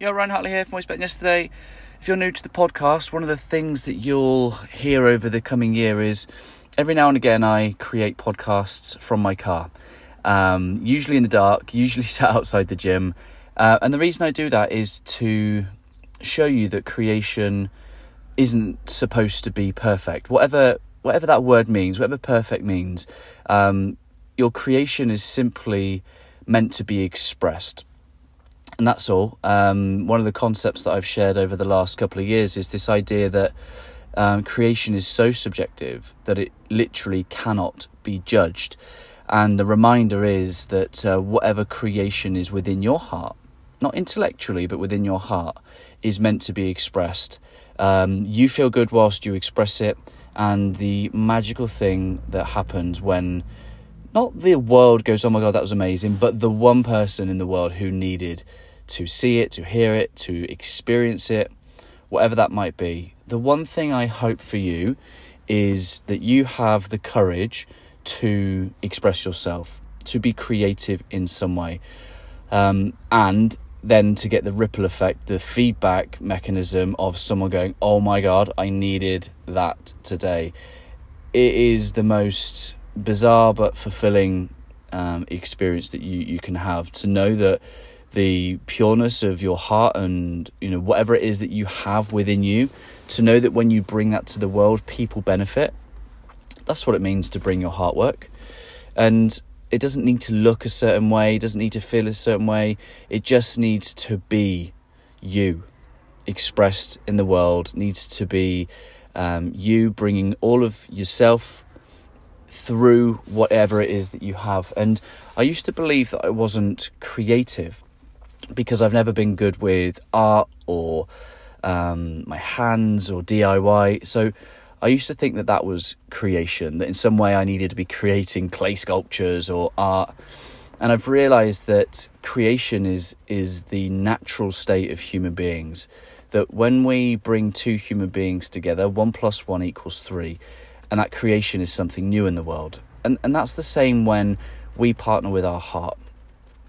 Yo, Ryan Hartley here from Always Bet Yesterday. If you're new to the podcast, one of the things that you'll hear over the coming year is every now and again I create podcasts from my car. Um, usually in the dark, usually sat outside the gym. Uh, and the reason I do that is to show you that creation isn't supposed to be perfect. Whatever whatever that word means, whatever perfect means, um, your creation is simply meant to be expressed and that's all. Um, one of the concepts that I've shared over the last couple of years is this idea that um, creation is so subjective that it literally cannot be judged. And the reminder is that uh, whatever creation is within your heart, not intellectually, but within your heart, is meant to be expressed. Um, you feel good whilst you express it, and the magical thing that happens when not the world goes, oh my god, that was amazing, but the one person in the world who needed to see it, to hear it, to experience it, whatever that might be. The one thing I hope for you is that you have the courage to express yourself, to be creative in some way, um, and then to get the ripple effect, the feedback mechanism of someone going, Oh my God, I needed that today. It is the most bizarre but fulfilling um, experience that you, you can have to know that the pureness of your heart and you know whatever it is that you have within you to know that when you bring that to the world people benefit. That's what it means to bring your heart work. And it doesn't need to look a certain way it doesn't need to feel a certain way. It just needs to be you expressed in the world. Needs to be um, you bringing all of yourself through whatever it is that you have. And i used to believe that i wasn't creative because I've never been good with art or um, my hands or DIY. So I used to think that that was creation, that in some way I needed to be creating clay sculptures or art. And I've realized that creation is is the natural state of human beings. That when we bring two human beings together, one plus one equals three, and that creation is something new in the world. And and that's the same when we partner with our heart.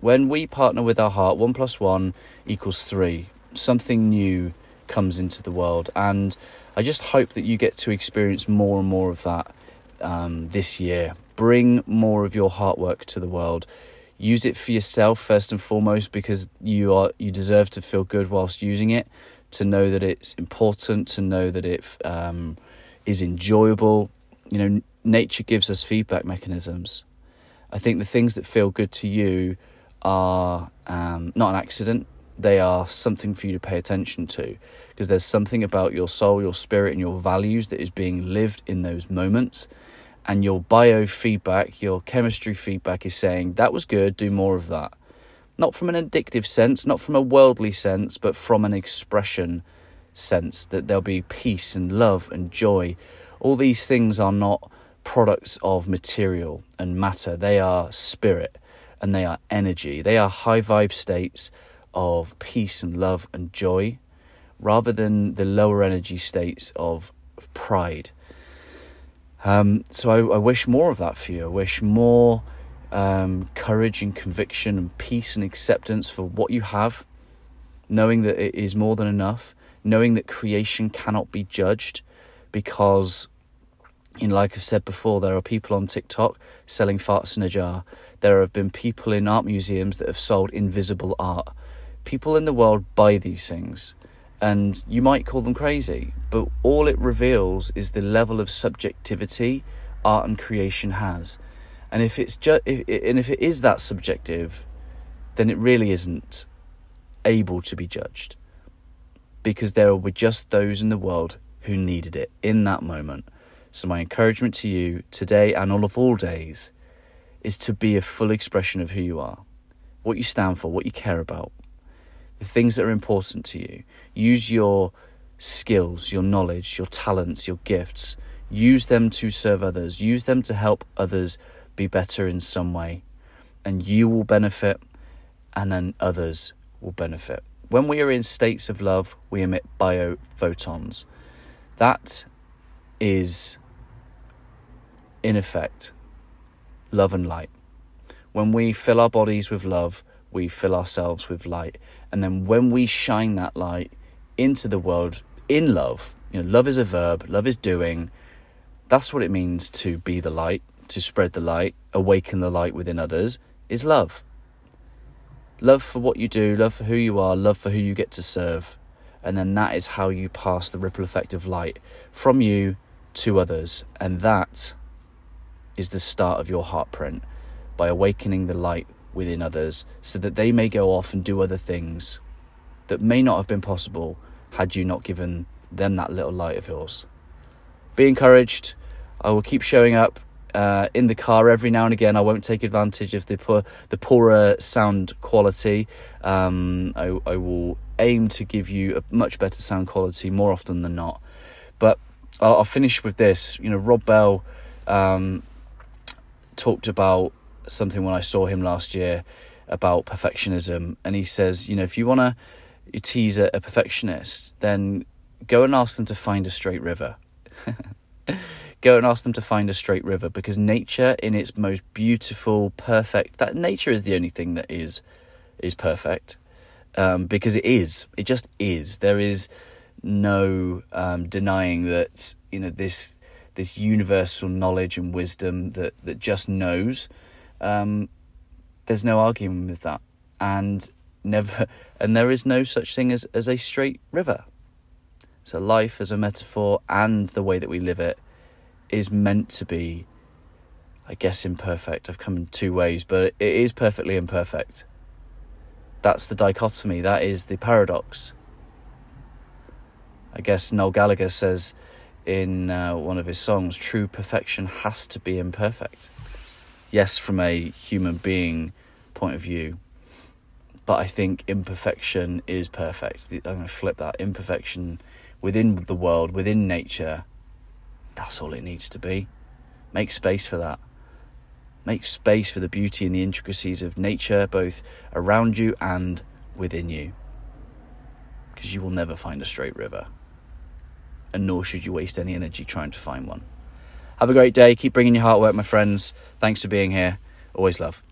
When we partner with our heart, one plus one equals three. Something new comes into the world. And I just hope that you get to experience more and more of that um, this year. Bring more of your heart work to the world. Use it for yourself first and foremost because you are you deserve to feel good whilst using it. To know that it's important. To know that it um, is enjoyable. You know, nature gives us feedback mechanisms. I think the things that feel good to you are um, not an accident. They are something for you to pay attention to because there's something about your soul, your spirit, and your values that is being lived in those moments. And your biofeedback, your chemistry feedback is saying, that was good, do more of that. Not from an addictive sense, not from a worldly sense, but from an expression sense that there'll be peace and love and joy. All these things are not products of material and matter, they are spirit and they are energy. They are high vibe states of peace and love and joy rather than the lower energy states of, pride. Um, so I, I, wish more of that for you. I wish more um, courage and conviction and peace and acceptance for what you have, knowing that it is more than enough, knowing that creation cannot be judged because know, like I've said before, there are people on TikTok selling farts in a jar. There have been people in art museums that have sold invisible art. People in the world buy these things, and you might call them crazy, but all it reveals is the level of subjectivity art and creation has. And if it's just, if, and if it is that subjective, then it really isn't able to be judged, because there were just those in the world who needed it in that moment so, my encouragement to you today and all of all days is to be a full expression of who you are, what you stand for, what you care about, the things that are important to you. Use your skills, your knowledge, your talents, your gifts. Use them to serve others, use them to help others be better in some way. And you will benefit, and then others will benefit. When we are in states of love, we emit biophotons. That is, in effect, love and light. When we fill our bodies with love, we fill ourselves with light. And then when we shine that light into the world in love, you know, love is a verb, love is doing. That's what it means to be the light, to spread the light, awaken the light within others, is love. Love for what you do, love for who you are, love for who you get to serve. And then that is how you pass the ripple effect of light from you to others. And that is the start of your heartprint by awakening the light within others so that they may go off and do other things that may not have been possible had you not given them that little light of yours. Be encouraged. I will keep showing up uh, in the car every now and again. I won't take advantage of the poor, the poorer sound quality. Um, I, I will aim to give you a much better sound quality more often than not. But I'll, I'll finish with this. You know, Rob Bell um, talked about something when I saw him last year about perfectionism, and he says, you know, if you want to tease a, a perfectionist, then go and ask them to find a straight river. go and ask them to find a straight river because nature in its most beautiful perfect that nature is the only thing that is is perfect um, because it is it just is there is no um, denying that you know this this universal knowledge and wisdom that that just knows um, there's no arguing with that and never and there is no such thing as as a straight river so life as a metaphor and the way that we live it is meant to be, I guess, imperfect. I've come in two ways, but it is perfectly imperfect. That's the dichotomy, that is the paradox. I guess Noel Gallagher says in uh, one of his songs true perfection has to be imperfect. Yes, from a human being point of view, but I think imperfection is perfect. I'm going to flip that. Imperfection within the world, within nature, that's all it needs to be. Make space for that. Make space for the beauty and the intricacies of nature, both around you and within you. Because you will never find a straight river. And nor should you waste any energy trying to find one. Have a great day. Keep bringing your heart work, my friends. Thanks for being here. Always love.